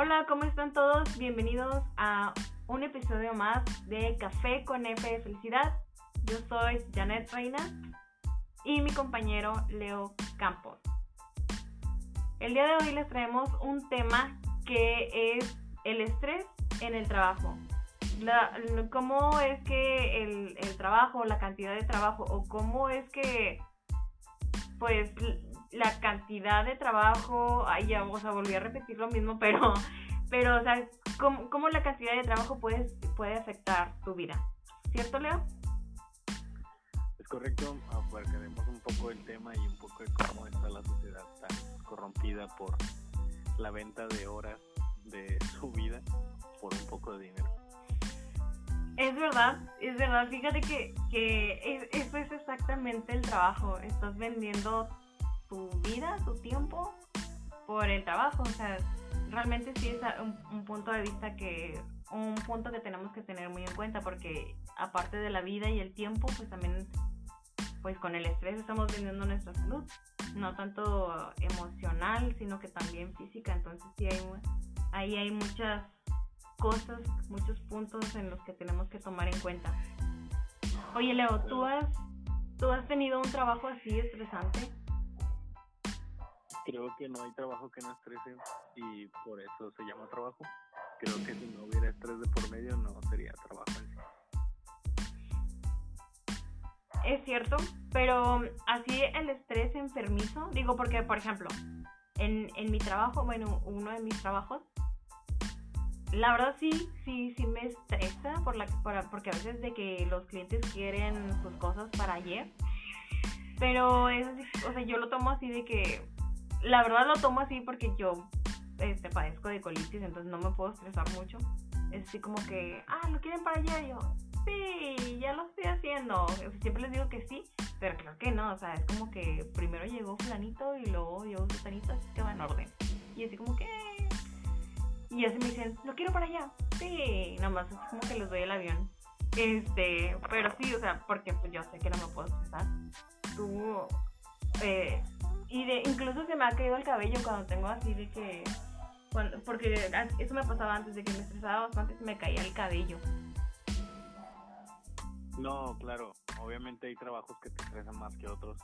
Hola, ¿cómo están todos? Bienvenidos a un episodio más de Café con F de Felicidad. Yo soy Janet Reina y mi compañero Leo Campos. El día de hoy les traemos un tema que es el estrés en el trabajo. ¿Cómo es que el, trabajo, la cantidad de trabajo o cómo es que pues la cantidad de trabajo, ay ya, o sea, volví a repetir lo mismo, pero, pero, o sea, ¿cómo, cómo la cantidad de trabajo puede, puede afectar tu vida? ¿Cierto, Leo? Es correcto, abarcaremos un poco el tema y un poco de cómo está la sociedad tan corrompida por la venta de horas de su vida por un poco de dinero. Es verdad, es verdad. Fíjate que, que eso es exactamente el trabajo. Estás vendiendo tu vida, tu tiempo por el trabajo. O sea, realmente sí es un, punto de vista que, un punto que tenemos que tener muy en cuenta porque aparte de la vida y el tiempo, pues también, pues con el estrés estamos vendiendo nuestra salud. No tanto emocional, sino que también física. Entonces sí hay, ahí hay muchas cosas, muchos puntos en los que tenemos que tomar en cuenta. Oye, Leo, ¿tú has, ¿tú has tenido un trabajo así estresante? Creo que no hay trabajo que no estrese y por eso se llama trabajo. Creo que si no hubiera estrés de por medio no sería trabajo en sí. Es cierto, pero así el estrés enfermizo, digo porque, por ejemplo, en, en mi trabajo, bueno, uno de mis trabajos, la verdad sí, sí, sí me estresa por la, porque a veces de que los clientes quieren sus cosas para ayer. Pero es, o sea, yo lo tomo así de que, la verdad lo tomo así porque yo este, padezco de colitis, entonces no me puedo estresar mucho. Es así como que, ah, lo quieren para allá, yo, sí, ya lo estoy haciendo. Siempre les digo que sí, pero creo que no, o sea, es como que primero llegó fulanito y luego llegó fulanito, así que va en orden. Y así como que, y así me dicen, lo quiero para allá. Sí, nomás es como que les doy el avión. Este, pero sí, o sea, porque pues yo sé que no me puedo estresar. Tú, eh, y de, incluso se me ha caído el cabello cuando tengo así de que, porque eso me pasaba antes de que me estresaba bastante, se me caía el cabello. No, claro, obviamente hay trabajos que te estresan más que otros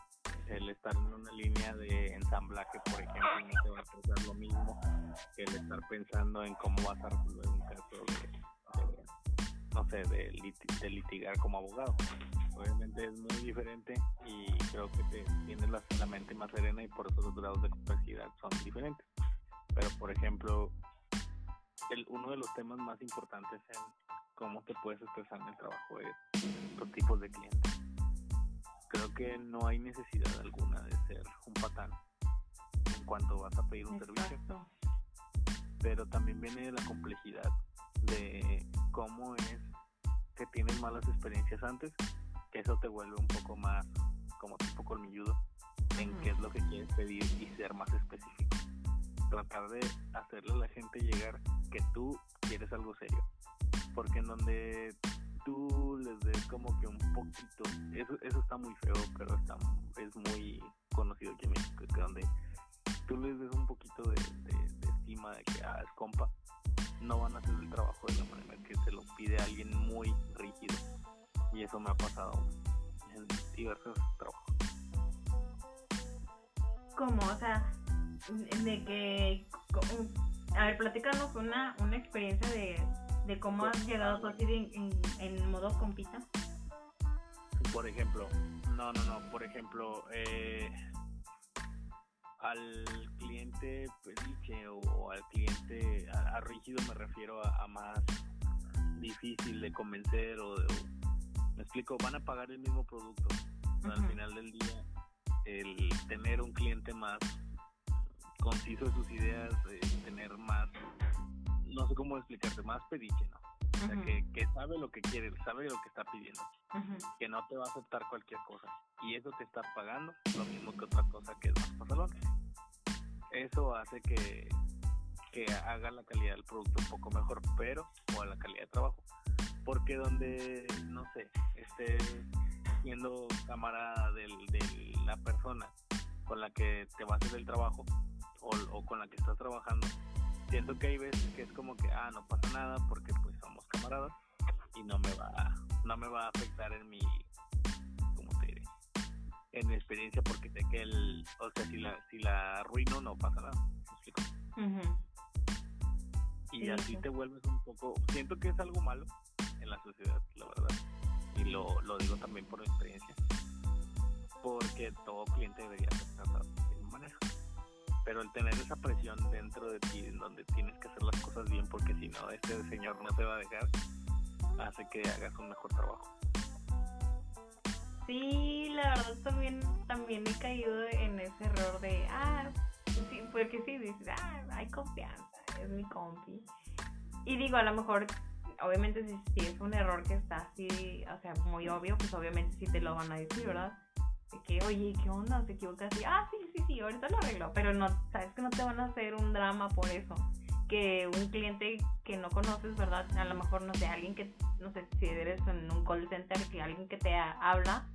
el estar en una línea de ensamblaje, por ejemplo, no te va a pasar lo mismo que el estar pensando en cómo vas a resolver un caso de, no sé, de, litigar como abogado. Obviamente es muy diferente y creo que te tienes la, la mente más serena y por eso los grados de complejidad son diferentes. Pero, por ejemplo, el, uno de los temas más importantes en cómo te puedes estresar en el trabajo es los tipos de clientes creo que no hay necesidad alguna de ser un patán en cuanto vas a pedir un servicio. Pero también viene de la complejidad de cómo es que tienes malas experiencias antes, que eso te vuelve un poco más como tipo colmilludo en qué es lo que quieres pedir y ser más específico. Tratar de hacerle a la gente llegar que tú quieres algo serio. Porque en donde tú les des como que un poquito, eso, eso está muy feo, pero está, es muy conocido aquí en México, que donde tú les des un poquito de, estima de que ah, es compa, no van a hacer el trabajo de la manera que se lo pide alguien muy rígido. Y eso me ha pasado en diversos trabajos. ¿Cómo? O sea, de que... A ver, platícanos una, una experiencia de de cómo has llegado tú así en, en, modo compita? Por ejemplo, no, no, no, por ejemplo, eh, al cliente pediche o, al cliente a, rígido me refiero a, más difícil de convencer o, me explico, van a pagar el mismo producto. Al final del día, el tener un cliente más conciso de sus ideas, tener más no sé cómo explicarte, más pediche, ¿no? O sea, que, que, sabe lo que quiere, sabe lo que está pidiendo, que no te va a aceptar cualquier cosa. Y eso te está pagando lo mismo que otra cosa que es más pasalón. Eso hace que, que haga la calidad del producto un poco mejor, pero, o la calidad de trabajo. Porque donde, no sé, esté siendo camarada de la persona con la que te va a hacer el trabajo o, o con la que estás trabajando, siento que hay veces que es como que, ah, no pasa nada porque pues somos camaradas y no me va, no me va a afectar en mi, ¿cómo te diré? En mi experiencia porque sé que el, o sea, si la, si la arruino no pasa nada. Y así te vuelves un poco, siento que es algo malo en la sociedad, la verdad. Y lo, lo digo también por experiencia. Porque todo cliente debería ser tratado de manera pero el tener esa presión dentro de ti en donde tienes que hacer las cosas bien porque si no este señor no te va a dejar hace que hagas un mejor trabajo. Sí la verdad también también he caído en ese error de ah sí porque sí dices ah hay confianza es mi compi. Y digo a lo mejor obviamente si, si es un error que está así o sea muy obvio pues obviamente sí te lo van a decir verdad que, oye, ¿qué onda? ¿Se equivoca así? Ah, sí, sí, sí, ahorita lo arreglo. Pero no, sabes que no te van a hacer un drama por eso. Que un cliente que no conoces, ¿verdad? A lo mejor, no sé, alguien que, no sé, si eres en un call center, que alguien que te habla,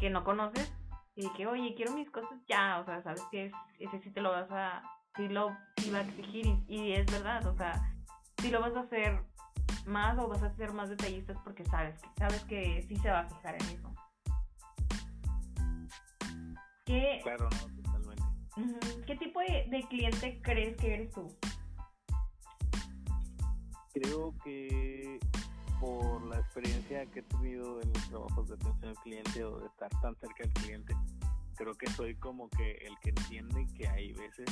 que no conoces, y que, oye, quiero mis cosas ya, o sea, sabes que ese sí te lo vas a, sí lo iba a exigir, y, y es verdad, o sea, sí lo vas a hacer más o vas a ser más detallistas porque sabes, sabes que sí se va a fijar en eso. ¿Qué, claro, no, totalmente. ¿Qué tipo de, cliente crees que eres tú? Creo que por la experiencia que he tenido en los trabajos de atención al cliente o de estar tan cerca del cliente, creo que soy como que el que entiende que hay veces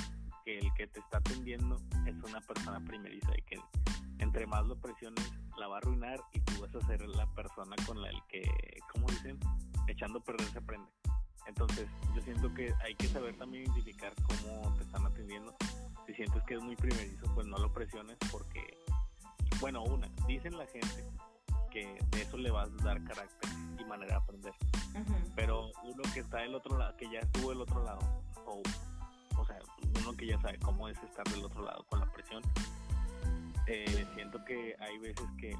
que el que te está atendiendo es una persona primeriza y que entre más lo presiones la va a arruinar y tú vas a ser la persona con la que, ¿cómo dicen? Echando a perder se aprende. Entonces, yo siento que hay que saber también identificar cómo te están atendiendo. Si sientes que es muy primerizo, pues no lo presiones porque, bueno, una, dicen la gente que de eso le vas a dar carácter y manera de aprender. Pero uno que está del otro lado, que ya estuvo del otro lado, o, o sea, uno que ya sabe cómo es estar del otro lado con la presión, eh, siento que hay veces que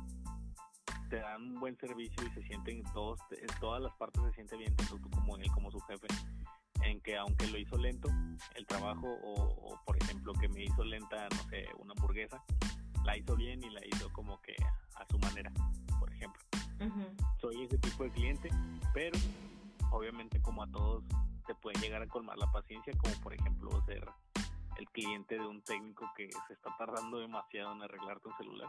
te dan un buen servicio y se sienten todos, en todas las partes se siente bien, tanto tú como él, como su jefe, en que aunque lo hizo lento el trabajo, o, por ejemplo que me hizo lenta, no sé, una hamburguesa, la hizo bien y la hizo como que a su manera, por ejemplo. Soy ese tipo de cliente, pero obviamente como a todos te pueden llegar a colmar la paciencia, como por ejemplo ser el cliente de un técnico que se está tardando demasiado en arreglarte un celular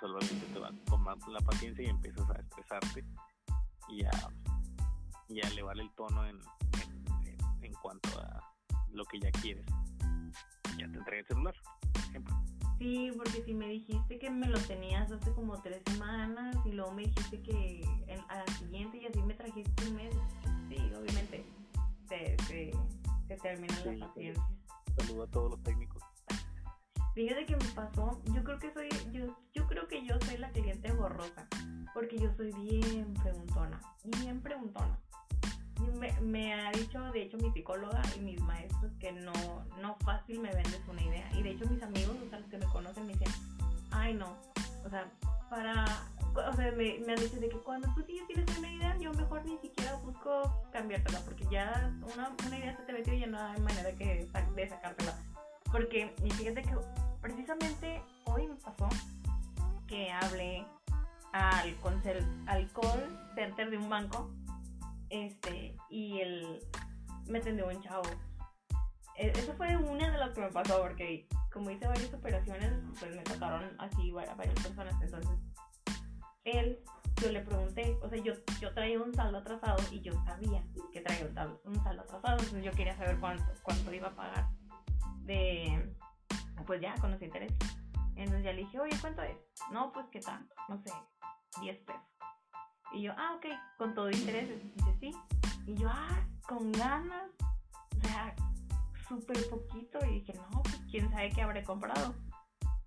solamente te va tomando la paciencia y empiezas a estresarte y a, y a elevar el tono en, en, cuanto a lo que ya quieres. Ya te entregué el celular, por ejemplo. Sí, porque si me dijiste que me lo tenías hace como tres semanas y luego me dijiste que a la siguiente y así me trajiste un mes, sí, obviamente te, te, termina la paciencia. Saludo a todos los técnicos. Fíjate que me pasó, yo creo que soy, yo, yo creo que yo soy la cliente borrosa, porque yo soy bien preguntona, bien preguntona. Me, me, ha dicho, de hecho, mi psicóloga y mis maestros que no, no fácil me vendes una idea. Y de hecho, mis amigos, o sea, los que me conocen, me dicen, ay, no. O sea, para. O sea, me, me han dicho de que cuando tú tienes, tienes una idea, yo mejor ni siquiera busco cambiártela, porque ya una, una idea se te metió y ya no hay manera que, de sacártela. Porque, y fíjate que precisamente hoy me pasó que hablé al, al call center de un banco este y él me atendió un chavo. E, eso fue una de las que me pasó porque como hice varias operaciones, pues me tocaron así varias personas. Entonces, él, yo le pregunté, o sea, yo, yo traía un saldo atrasado y yo sabía que traía un saldo, un saldo atrasado, entonces yo quería saber cuánto, cuánto iba a pagar de, pues ya con los intereses. Entonces ya le dije, oye, ¿cuánto es? No, pues qué tanto, no sé, 10 pesos. Y yo, ah, ok, con todo intereses. Dice, sí. Y yo, ah, con ganas. O sea, súper poquito. Y dije, no, pues quién sabe qué habré comprado.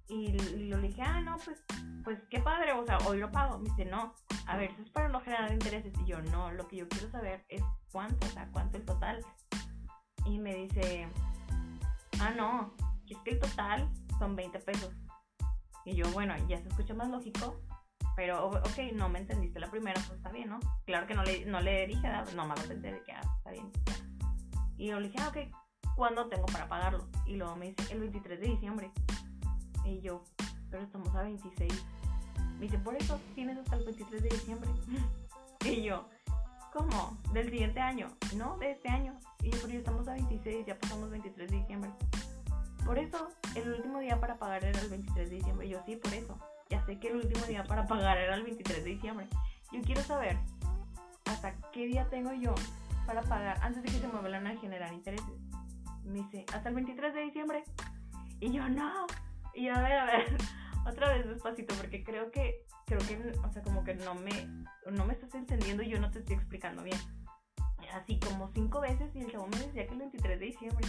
Y, le dije, ah, no, pues, pues qué padre, o sea, hoy lo pago. Me dice, no, a ver, eso es para no generar intereses. Y yo, no, lo que yo quiero saber es cuánto, o sea, cuánto el total. Y me dice, ah, no, es que el total son 20 pesos. Y yo, bueno, ya se escucha más lógico, pero ok, no me entendiste la primera, pues está bien, ¿no? Claro que no le, no le dije, no me pensé de que ah, está bien. Y yo le dije, ah, ok, ¿cuándo tengo para pagarlo? Y luego me dice, el 23 de diciembre. Y yo, pero estamos a 26. Me dice, por eso tienes hasta el 23 de diciembre. y yo, ¿cómo? ¿Del siguiente año? No, de este año. Y yo, pero ya estamos a 26, ya pasamos 23 de diciembre. Por eso, el último día para pagar era el 23 de diciembre. Yo, sí, por eso. Ya sé que el último día para pagar era el 23 de diciembre. Yo quiero saber hasta qué día tengo yo para pagar antes de que se me vuelvan a generar intereses. Me dice, hasta el 23 de diciembre. Y yo, no. Y a ver, a ver, otra vez despacito, porque creo que, creo que, o sea, como que no me, no me estás entendiendo y yo no te estoy explicando bien. Así como cinco veces y el chavo me decía que el 23 de diciembre.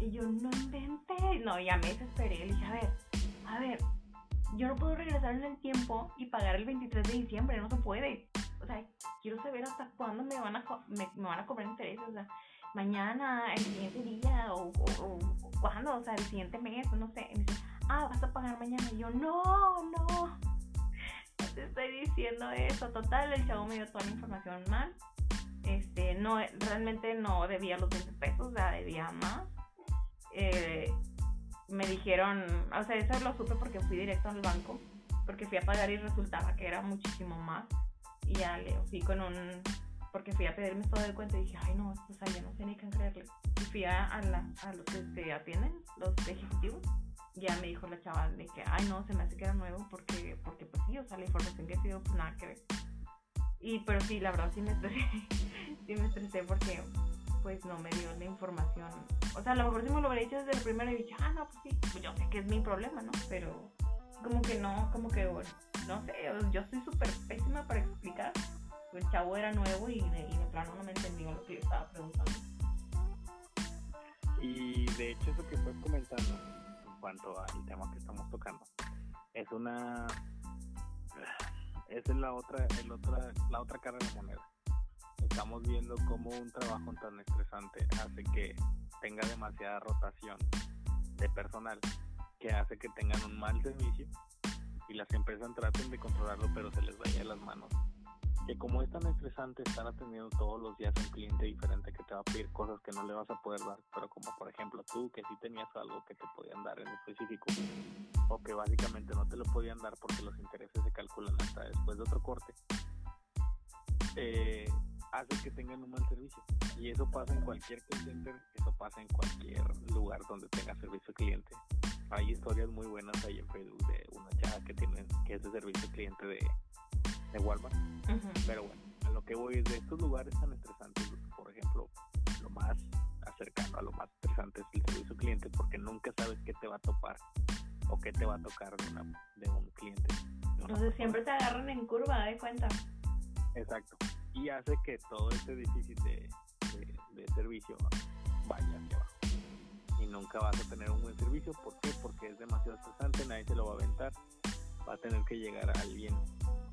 Y yo, no inventé. No, ya me desesperé. Le dije, a ver, a ver, yo no puedo regresar en el tiempo y pagar el 23 de diciembre, no se puede. O sea, quiero saber hasta cuándo me van a, me, van a cobrar intereses. O sea, mañana, el siguiente día, o, o, cuándo, o sea, el siguiente mes, no sé. Y me dice, ah, vas a pagar mañana. Y yo, no, no. No te estoy diciendo eso. Total, el chavo me dio toda la información mal. Este, no, realmente no debía los 20 pesos, o sea, debía más. Eh, me dijeron, o sea, eso lo supe porque fui directo al banco, porque fui a pagar y resultaba que era muchísimo más. Y ya le fui con un, porque fui a pedirme todo el cuento y dije, ay no, o sea, yo no sé ni qué creerle. Y fui a, a, a los que te atienden, los ejecutivos, ya me dijo la chaval de que, ay no, se me hace que era nuevo porque, porque pues sí, o sea, la información que ha sido, pues nada que ver. Y, pero sí, la verdad sí me estresé, sí me estresé porque pues no me dio la información. O sea, a lo mejor si me lo hubiera dicho desde el primero y dije, ah, no, pues sí, pues yo sé que es mi problema, ¿no? Pero como que no, como que, no sé, yo soy súper pésima para explicar. El chavo era nuevo y de, y de plano no me entendió lo que yo estaba preguntando. Y de hecho eso que estás comentando en cuanto al tema que estamos tocando es una es la otra el otra la otra cara de la moneda estamos viendo cómo un trabajo tan estresante hace que tenga demasiada rotación de personal, que hace que tengan un mal servicio y las empresas traten de controlarlo pero se les vaya de las manos. Que como es tan estresante estar atendiendo todos los días a un cliente diferente que te va a pedir cosas que no le vas a poder dar, pero como por ejemplo tú que sí tenías algo que te podían dar en específico o que básicamente no te lo podían dar porque los intereses se calculan hasta después de otro corte. Eh, hace que tengan un mal servicio. Y eso pasa en cualquier call center, eso pasa en cualquier lugar donde tenga servicio cliente. Hay historias muy buenas ahí en Facebook de una chava que tiene que es de servicio cliente de, de Walmart. Pero bueno, a lo que voy es de estos lugares tan estresantes, por ejemplo, lo más acercano a lo más estresante es el servicio cliente porque nunca sabes qué te va a topar o qué te va a tocar de, una, de un cliente. Entonces siempre te agarran en curva, de cuenta. Exacto y hace que todo este déficit de, servicio vaya hacia abajo. Y nunca vas a tener un buen servicio. ¿Por qué? Porque es demasiado estresante, nadie se lo va a aventar. Va a tener que llegar a alguien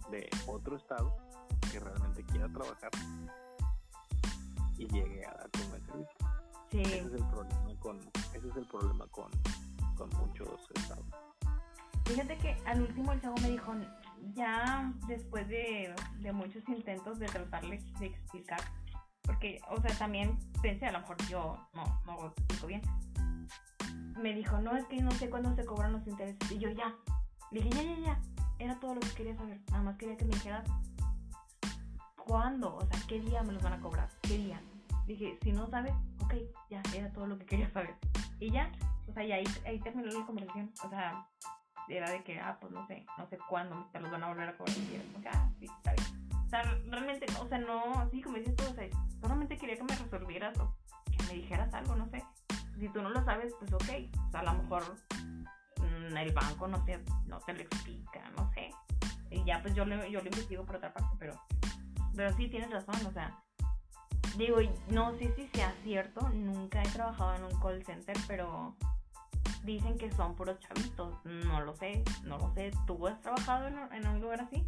de otro estado que realmente quiera trabajar y llegue a darte un buen servicio. Ese es el problema con, ese es el problema con, con muchos estados. Fíjate que al último el chavo me dijo, ya después de, muchos intentos de tratarle de explicar, porque, o sea, también pensé, a lo mejor yo no, no lo explico bien. Me dijo, no, es que no sé cuándo se cobran los intereses. Y yo, ya. Dije, ya, ya, ya. Era todo lo que quería saber. Nada más quería que me dijeras cuándo, o sea, qué día me los van a cobrar, qué día. Dije, si no sabes, ok, ya, era todo lo que quería saber. Y ya, o sea, y ahí, ahí terminó la conversación. O sea, era de que, ah, pues no sé, no sé cuándo te los van a volver a cobrar. Y era como ah, sí, está bien. O sea, realmente, o sea, no, así como dices tú, o sea, solamente quería que me resolvieras o que me dijeras algo, no sé. Si tú no lo sabes, pues ok. O sea, a lo mejor mm, el banco no te, no te lo explica, no sé. Y ya, pues yo, le, yo lo investigo por otra parte, pero, pero sí tienes razón, o sea. Digo, no sé si sea cierto, nunca he trabajado en un call center, pero dicen que son puros chavitos. No lo sé, no lo sé. ¿Tú has trabajado en, un lugar así?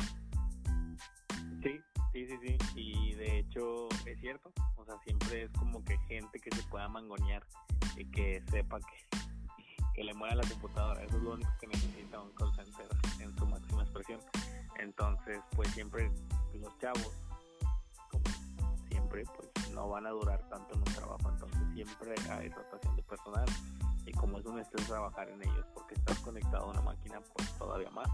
Sí, sí, sí, sí. Y de hecho es cierto. O sea, siempre es como que gente que se pueda mangonear y que sepa que, que le mueva la computadora. Eso es lo único que necesita un call en su máxima expresión. Entonces, pues siempre los chavos, como siempre, pues no van a durar tanto en un trabajo. Entonces siempre hay rotación de personal Y como es un estrés trabajar en ellos porque estás conectado a una máquina, pues todavía más.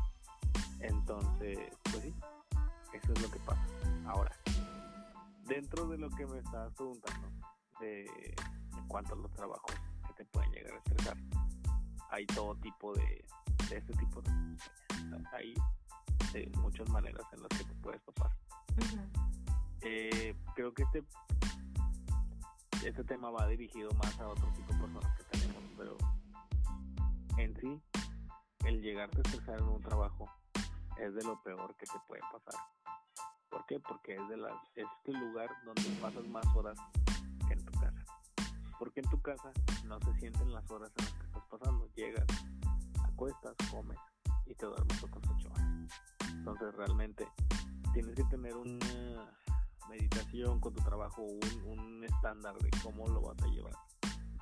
Entonces, pues sí, eso es lo que pasa. Ahora, dentro de lo que me estabas preguntando, de en cuanto a los trabajos que te pueden llegar a estresar, hay todo tipo de, de este tipo de hay de muchas maneras en las que te puedes topar. eh, creo que este este tema va dirigido más a otro tipo de personas que tenemos, pero en sí el llegarte a estresar en un trabajo es de lo peor que te puede pasar. ¿Por qué? Porque es de las es el lugar donde pasas más horas que en tu casa. Porque en tu casa no se sienten las horas en las que estás pasando. Llegas, acuestas, comes y te duermes otras ocho horas. Entonces realmente tienes que tener una meditación con tu trabajo, un, un estándar de cómo lo vas a llevar.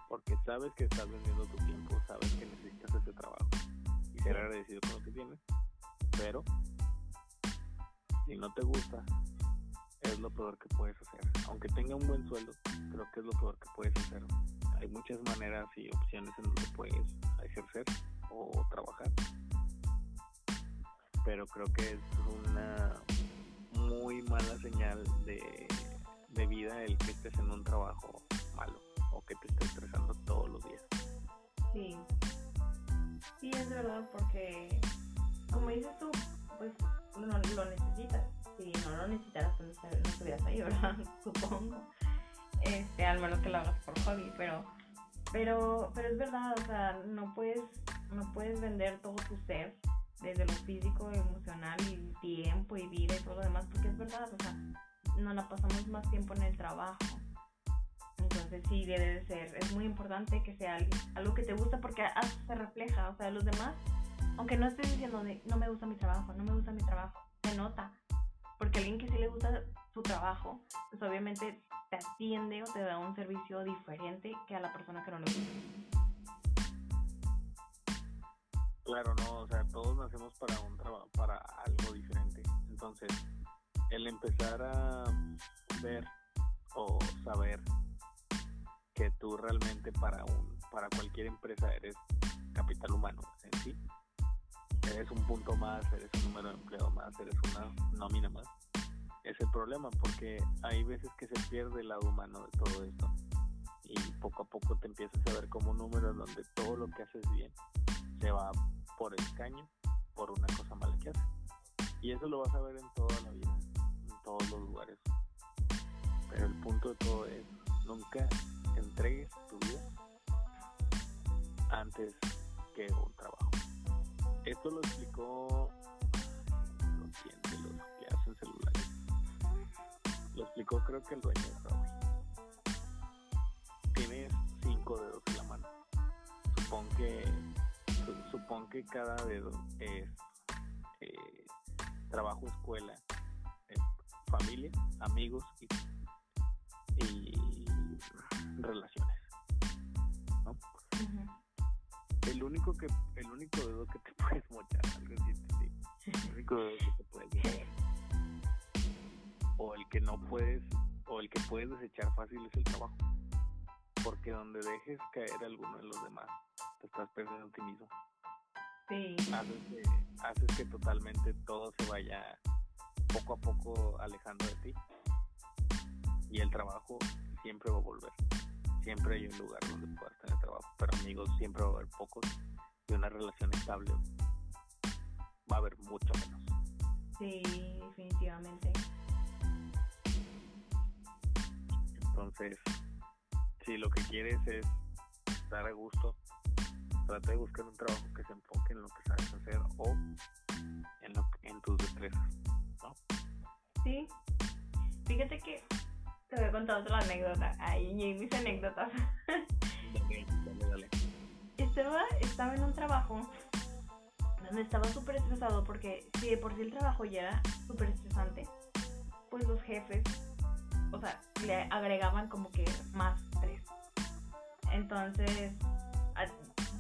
Porque sabes que estás vendiendo tu tiempo, sabes que necesitas ese trabajo y ser agradecido con lo que tienes. Pero si no te gusta, es lo peor que puedes hacer. Aunque tenga un buen sueldo, creo que es lo peor que puedes hacer. Hay muchas maneras y opciones en donde puedes ejercer o trabajar pero creo que es una mala señal de, de vida el que estés en un trabajo malo o que te estés estresando todos los días. Sí, sí es verdad porque como dices tú, pues no lo necesitas. Si no lo necesitaras, pues no estuvieras ahí, ¿verdad? Supongo. Este, al menos que lo hagas por hobby, pero pero pero es verdad, o sea, no puedes no puedes vender todo tu ser desde lo físico, emocional y tiempo y vida y todo lo demás, porque es verdad, o sea, no la pasamos más tiempo en el trabajo. Entonces sí debe de ser, es muy importante que sea algo que te gusta porque se refleja, o sea, los demás, aunque no estés diciendo no me gusta mi trabajo, no me gusta mi trabajo, se nota. Porque alguien que sí le gusta su trabajo, pues obviamente te atiende o te da un servicio diferente que a la persona que no le gusta. Claro, no, o sea, todos nacemos para un trabajo, para algo diferente. Entonces, el empezar a ver o saber que tú realmente para un para cualquier empresa eres capital humano en sí. Eres un punto más, eres un número de empleado más, eres una nómina más. Es el problema porque hay veces que se pierde el lado humano de todo esto y poco a poco te empiezas a ver como un número donde todo lo que haces bien se va por el caño por una cosa mala que hace. Y eso lo vas a ver en toda la vida, en todos los lugares. Pero el punto de todo es, nunca entregues tu vida antes que un trabajo. Esto lo explicó los clientes, los que hacen celulares. Lo explicó creo que el dueño de Huawei. Tienes cinco dedos en la mano. Supongo que supón que cada dedo es eh, trabajo, escuela, eh, familia, amigos y, relaciones. ¿no? El único que el único dedo que te puedes mochar, algo así, el único dedo que te puedes mochar, o el que no puedes o el que puedes desechar fácil es el trabajo porque donde dejes caer alguno de los demás te estás perdiendo a ti mismo Sí. Haces que, totalmente todo se vaya poco a poco alejando de ti. Y el trabajo siempre va a volver. Siempre hay un lugar donde puedas tener trabajo, pero amigos siempre va a haber pocos y una relación estable va a haber mucho menos. Sí, definitivamente. Entonces, si lo que quieres es estar a gusto, trata de buscar un trabajo que se enfoque en lo que sabes hacer o en, lo, en tus destrezas, ¿no? Sí. Fíjate que te voy a contar otra anécdota. Ay, mis anécdotas. Dale, dale, dale. Estaba, estaba en un trabajo donde estaba súper estresado porque si de por sí el trabajo ya era súper estresante, pues los jefes, o sea, le agregaban como que más estrés. Entonces,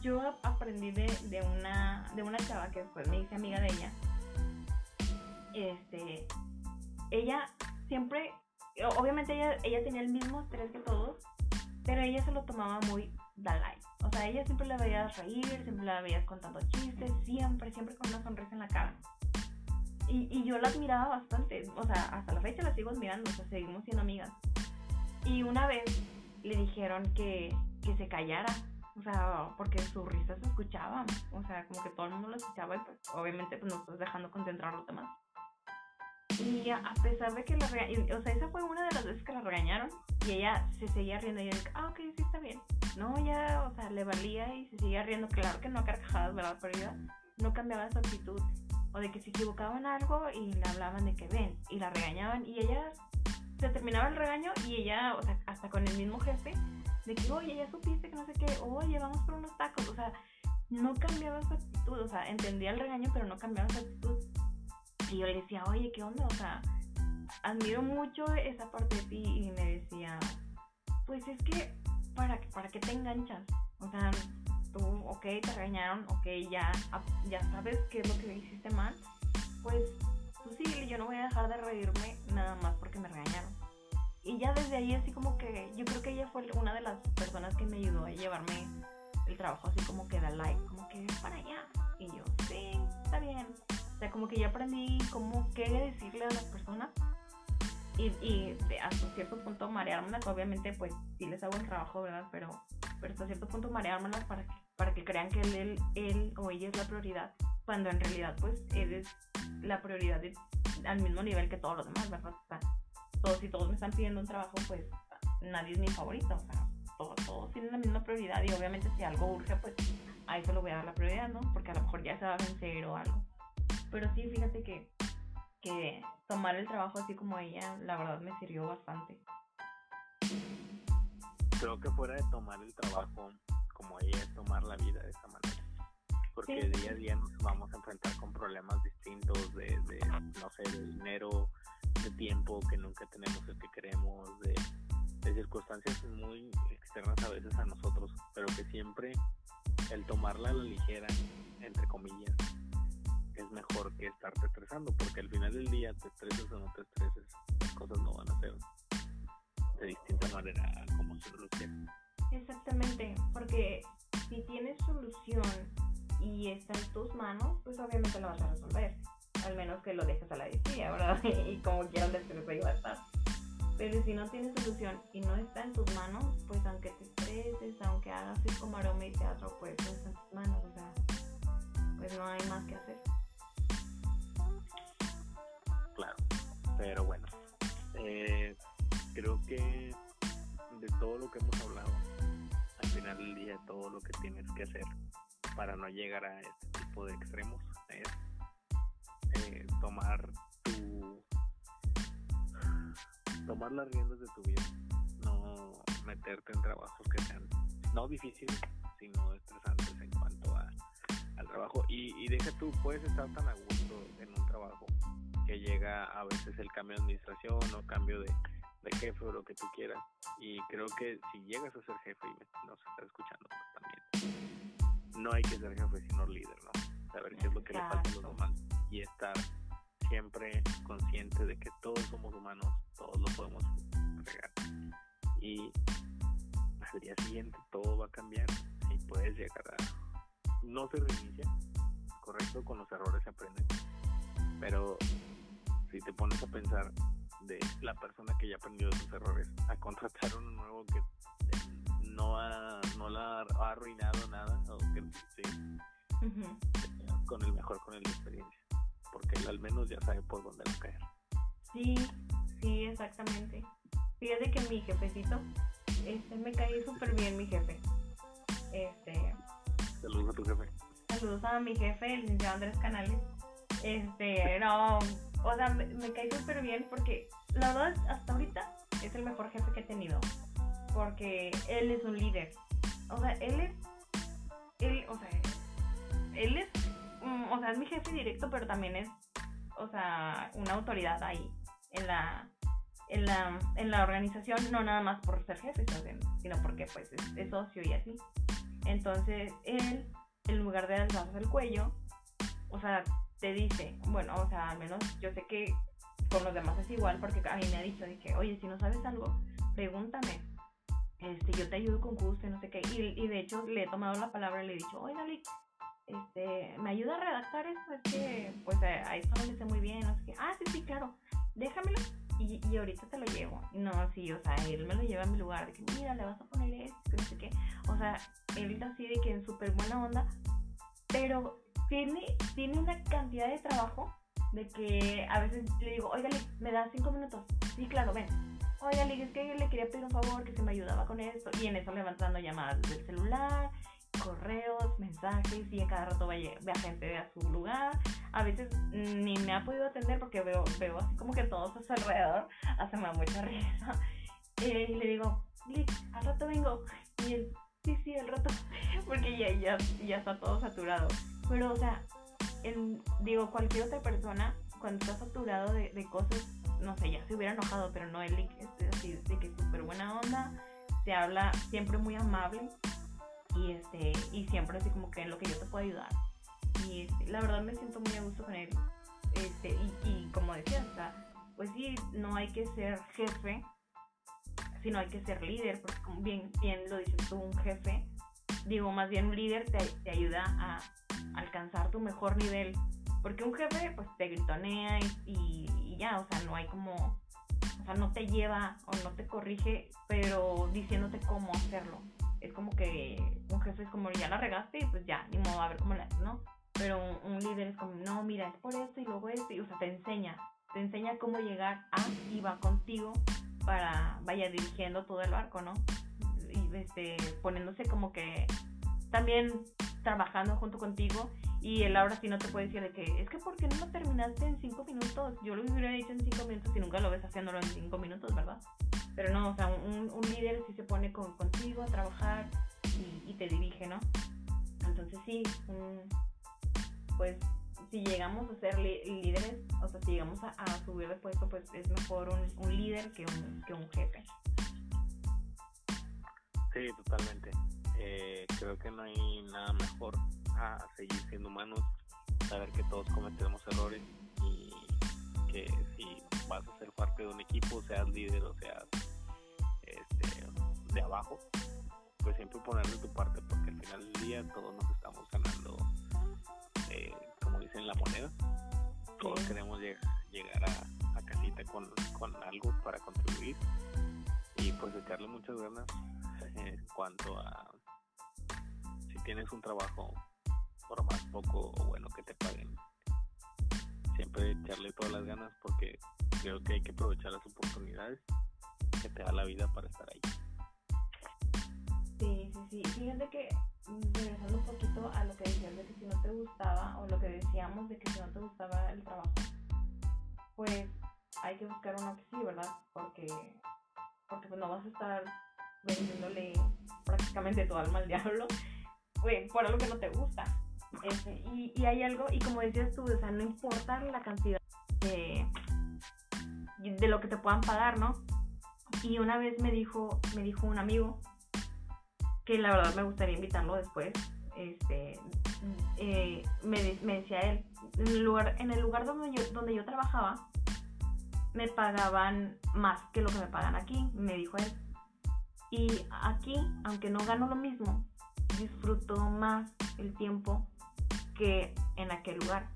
yo aprendí de, de, una, de una chava que después me hice amiga de ella. Este, ella siempre, obviamente ella, ella tenía el mismo estrés que todos, pero ella se lo tomaba muy da like. O sea, ella siempre la veías reír, siempre la veías contando chistes, siempre, siempre con una sonrisa en la cara. Y, y yo la admiraba bastante, o sea, hasta la fecha la sigo admirando, o sea, seguimos siendo amigas. Y una vez le dijeron que, que se callara, o sea, porque su risa se escuchaba, o sea, como que todo el mundo lo escuchaba y pues obviamente pues no estás dejando concentrar los demás. Y a pesar de que la regañaron, o sea, esa fue una de las veces que la regañaron y ella se seguía riendo y yo ah, ok, sí está bien. No, ya, o sea, le valía y se seguía riendo, claro que no a carcajadas, ¿verdad? Pero ella no cambiaba su actitud. O de que se equivocaban algo y le hablaban de que ven y la regañaban y ella se terminaba el regaño y ella, o sea, hasta con el mismo jefe, de que, oye, ya supiste que no sé qué, oye, vamos por unos tacos, o sea, no cambiaba su actitud, o sea, entendía el regaño, pero no cambiaba su actitud. Y yo le decía, oye, ¿qué onda? O sea, admiro mucho esa parte de ti y me decía, pues es que, ¿para, para qué te enganchas? O sea, tú, ok, te regañaron, ok, ya, ya sabes qué es lo que hiciste mal, pues tú sí, yo no voy a dejar de reírme nada más porque me regañaron. Y ya desde ahí así como que yo creo que ella fue una de las personas que me ayudó a llevarme el trabajo así como que da like, como que para allá. Y yo, sí, está bien. O sea, como que ya aprendí cómo qué decirle a las personas y, y hasta cierto punto mareármelas, obviamente pues sí les hago el trabajo, ¿verdad? Pero, pero hasta cierto punto mareármelas para que, para que crean que él, él, o ella es la prioridad, cuando en realidad pues él es la prioridad al mismo nivel que todos los demás, ¿verdad? O sea, todos, si todos me están pidiendo un trabajo, pues nadie es mi favorito, o sea, todos, todos tienen la misma prioridad y obviamente si algo urge, pues a eso lo voy a dar la prioridad, ¿no? Porque a lo mejor ya se va a vencer o algo. Pero sí, fíjate que, que tomar el trabajo así como ella, la verdad me sirvió bastante. Creo que fuera de tomar el trabajo como ella, es tomar la vida de esa manera. Porque día a día nos vamos a enfrentar con problemas distintos de, de no sé, de dinero, de tiempo que nunca tenemos el que queremos, de, de circunstancias muy externas a veces a nosotros, pero que siempre el tomarla a la ligera, entre comillas, es mejor que estarte estresando, porque al final del día te estreses o no te estreses, las cosas no van a ser de distinta manera como se lo Exactamente, porque si tienes solución y está en tus manos, pues obviamente lo vas a resolver al menos que lo dejes a la distancia, ¿verdad? y como quieras el estrés va a estar. Pero si no tienes solución y no está en tus manos, pues aunque te estreses, aunque hagas circo, maroma y teatro, pues no está en tus manos, o sea, pues no hay más que hacer. Claro, pero bueno, eh, creo que de todo lo que hemos hablado, al final del día todo lo que tienes que hacer para no llegar a este tipo de extremos es eh, tomar tu tomar las riendas de tu vida. No meterte en trabajos que sean no difíciles sino estresantes en cuanto a, al trabajo. Y, y deja tú puedes estar tan a gusto en un trabajo que llega a veces el cambio de administración o cambio de, de jefe o lo que tú quieras. Y creo que si llegas a ser jefe y nos estás escuchando pues también no hay que ser jefe sino líder no saber qué es lo que le falta a los demás y estar siempre consciente de que todos somos humanos, todos lo podemos regar. Y al día siguiente todo va a cambiar y puedes llegar a... No se reinicia, correcto, con los errores se aprenden. Pero si te pones a pensar de la persona que ya aprendió de sus errores a contratar uno nuevo que no, ha, no la ha arruinado nada o que sí, con el mejor con el de experiencia porque él al menos ya sabe por dónde va a caer. Sí, sí, exactamente. Fíjate que mi jefecito, este, me caí súper bien mi jefe. Este. Saludos a tu jefe. Saludos a mi jefe, el licenciado Andrés Canales. Este, no, o sea, me, me caí súper bien porque la verdad hasta ahorita es el mejor jefe que he tenido. Porque él es un líder. O sea, él es, es mi jefe directo, pero también es, o sea, una autoridad ahí en la, en la, en la organización, no nada más por ser jefe, sino porque pues es, socio y así. Entonces, él, en lugar de alzarse el cuello, o sea, te dice, bueno, o sea, al menos yo sé que con los demás es igual, porque a mí me ha dicho, dije, oye, si no sabes algo, pregúntame. Este, yo te ayudo con gusto, no sé qué. Y, y de hecho le he tomado la palabra y le he dicho, oye, Lick, este, ¿me ayuda a redactar esto? Es que, pues, ahí está donde sé muy bien, no sé qué. Ah, sí, sí, claro, déjamelo y, y ahorita te lo llevo. No, sí, o sea, él me lo lleva a mi lugar, de que, mira, le vas a poner esto, no sé qué. O sea, él así de que en súper buena onda, pero tiene, tiene una cantidad de trabajo de que a veces le digo, oiga, ¿me das cinco minutos? Sí, claro, ven. Oiga, es que le quería pedir un favor, que se me ayudaba con esto. Y en eso levantando llamadas del celular, correos, mensajes, y en cada rato ve a gente a su lugar. A veces ni me ha podido atender porque veo, veo así como que todos a su alrededor. Hace me da mucha risa. Eh, y le digo, al rato vengo. Y él, sí, sí, al rato. Porque ya, ya, ya está todo saturado. Pero, o sea, digo, cualquier otra persona, cuando está saturado de, de, cosas, no sé, ya se hubiera enojado, pero no, él es así, de que es súper buena onda, te habla siempre muy amable y, este, y siempre así como que en lo que yo te puedo ayudar. Y este, la verdad me siento muy a gusto con él. Este, y, y como decía, pues sí, no hay que ser jefe, sino hay que ser líder, porque como bien, bien lo dices tú, un jefe, digo, más bien un líder te, te ayuda a alcanzar tu mejor nivel. Porque un jefe pues te gritonea y, y, ya, o sea, no hay como, o sea, no te lleva o no te corrige, pero diciéndote cómo hacerlo. Es como que un jefe es como, ya la regaste y pues ya, ni modo, a ver cómo la ¿no? Pero un, líder es como, no, mira, es por esto y luego esto, y, o sea, te enseña, te enseña cómo llegar a y va contigo para vaya dirigiendo todo el barco, ¿no? Y este, poniéndose como que también trabajando junto contigo y él ahora sí no te puede decir de que es que porque no lo terminaste en cinco minutos yo lo hubiera dicho en cinco minutos y nunca lo ves haciéndolo en cinco minutos verdad pero no o sea un, un líder sí se pone con, contigo a trabajar y, te dirige no entonces sí pues si llegamos a ser líderes o sea si llegamos a, subir de puesto pues es mejor un, un líder que un, que un jefe. Sí totalmente. Eh, creo que no hay nada mejor a seguir siendo humanos, saber que todos cometemos errores y que si vas a ser parte de un equipo, seas líder o seas este, de abajo, pues siempre ponerle tu parte porque al final del día todos nos estamos ganando, eh, como dicen, la moneda. Todos queremos llegar a, a casita con, con algo para contribuir y pues echarle muchas ganas en cuanto a tienes un trabajo, por más poco o bueno que te paguen, siempre echarle todas las ganas porque creo que hay que aprovechar las oportunidades que te da la vida para estar ahí. Sí, sí, sí. Fíjate que mm, regresando un poquito a lo que decías de que si no te gustaba o lo que decíamos de que si no te gustaba el trabajo, pues hay que buscar uno que sí, ¿verdad? Porque, porque pues no vas a estar vendiéndole prácticamente tu alma al diablo por algo que no te gusta. Este, y, y, hay algo, y como decías tú, o sea, no importa la cantidad de, de lo que te puedan pagar, ¿no? Y una vez me dijo, me dijo un amigo, que la verdad me gustaría invitarlo después, este, eh, me, me, decía él, en el lugar, en el lugar donde, yo, donde yo trabajaba, me pagaban más que lo que me pagan aquí, me dijo él. Y aquí, aunque no gano lo mismo, disfruto más el tiempo que en aquel lugar.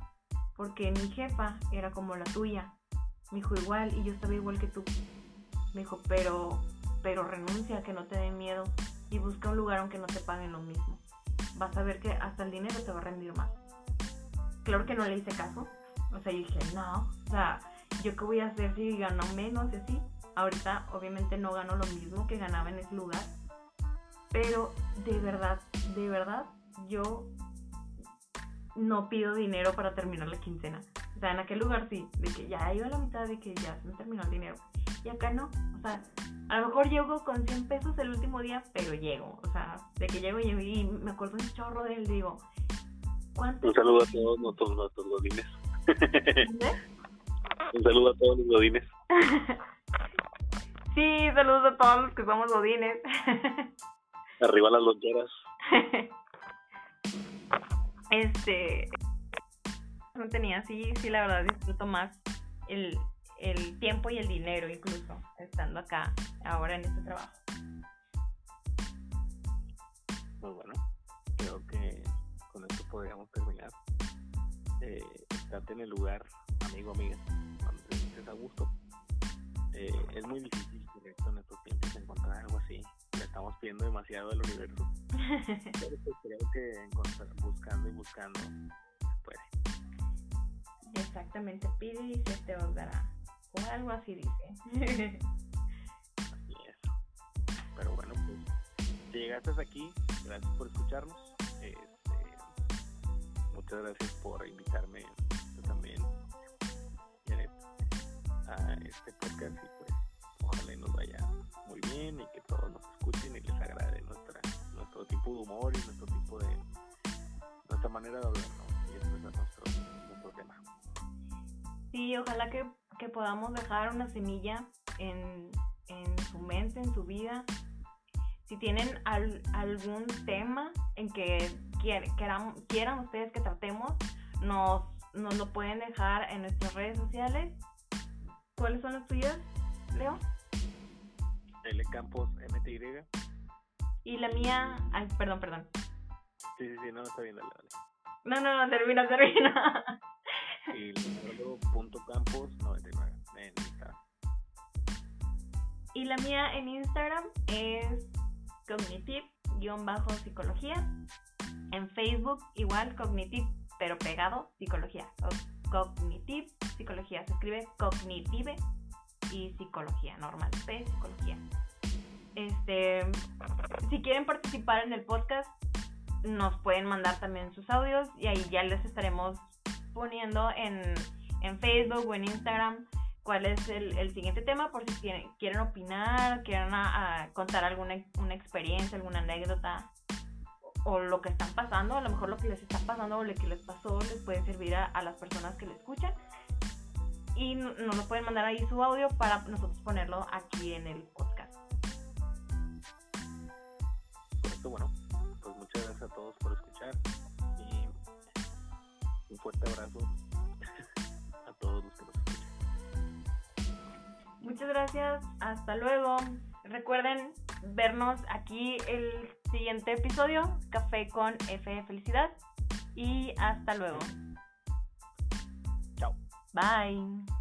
Porque mi jefa era como la tuya. Me dijo igual y yo estaba igual que tú. Me dijo, pero, pero renuncia, que no te dé miedo y busca un lugar aunque no te paguen lo mismo. Vas a ver que hasta el dinero te va a rendir más. Claro que no le hice caso. O sea, yo dije, no, o sea, ¿yo qué voy a hacer si gano menos y así? Ahorita obviamente no gano lo mismo que ganaba en ese lugar, pero de verdad, de verdad, yo no pido dinero para terminar la quincena. O sea, en aquel lugar sí, de que ya iba a la mitad de que ya se me terminó el dinero. Y acá no. O sea, a lo mejor llego con 100 pesos el último día, pero llego. O sea, de que llego y, me acuerdo un chorro de él, digo, ¿cuánto? Un saludo a todos nuestros, nuestros godines. un saludo a todos los godines. sí, saludos a todos los que somos godines. Arriba las loncheras. este no tenía. Sí, sí, la verdad disfruto más el, el tiempo y el dinero incluso estando acá ahora en este trabajo. Pues bueno, creo que con esto podríamos terminar. Eh, estate en el lugar, amigo, amiga, cuando te sientes a gusto. Eh, es muy difícil, correcto, en estos tiempos encontrar algo así. Le estamos pidiendo demasiado del universo. Pero pues creo que encontrar, buscando y buscando se puede. Exactamente, pide y se te os dará. O algo así dice. Así es. Pero bueno, pues, si llegaste hasta aquí, gracias por escucharnos. Este, muchas gracias por invitarme también a este podcast y pues ojalá y nos vaya muy bien y que todos nos escuchen y les agrade nuestra, nuestro tipo de humor y nuestro tipo de nuestra manera de hablar ¿no? y expresar nuestro, nuestro tema. Sí, ojalá que, que podamos dejar una semilla en, en su mente, en su vida. Si tienen al- algún tema en que quier- quieran, quieran ustedes que tratemos, nos, nos lo pueden dejar en nuestras redes sociales. ¿Cuáles son las tuyas, Leo? L Campos MTY. Y la mía, ay, perdón, perdón. Sí, sí, sí, no, está bien, dale, dale. No, no, no, termina, termina. Y Leonardo punto Campos 99 en Instagram. Y la mía en Instagram es cognitive-psicología. En Facebook igual cognitive, pero pegado psicología. Cognitive psicología. Se escribe cognitive y psicología normal. P psicología. Este, si quieren participar en el podcast, nos pueden mandar también sus audios y ahí ya les estaremos poniendo en, en Facebook o en Instagram cuál es el, el siguiente tema por si quieren, quieren opinar, quieren a- a contar alguna una experiencia, alguna anécdota o lo que están pasando, a lo mejor lo que les está pasando o lo que les pasó les puede servir a, a las personas que lo escuchan y no- nos pueden mandar ahí su audio para nosotros ponerlo aquí en el podcast. Correcto, bueno, pues muchas gracias a todos por escuchar un fuerte abrazo a todos los que nos escuchan. Muchas gracias, hasta luego. Recuerden vernos aquí el siguiente episodio, Café con F de Felicidad. Y hasta luego. Chao. Bye.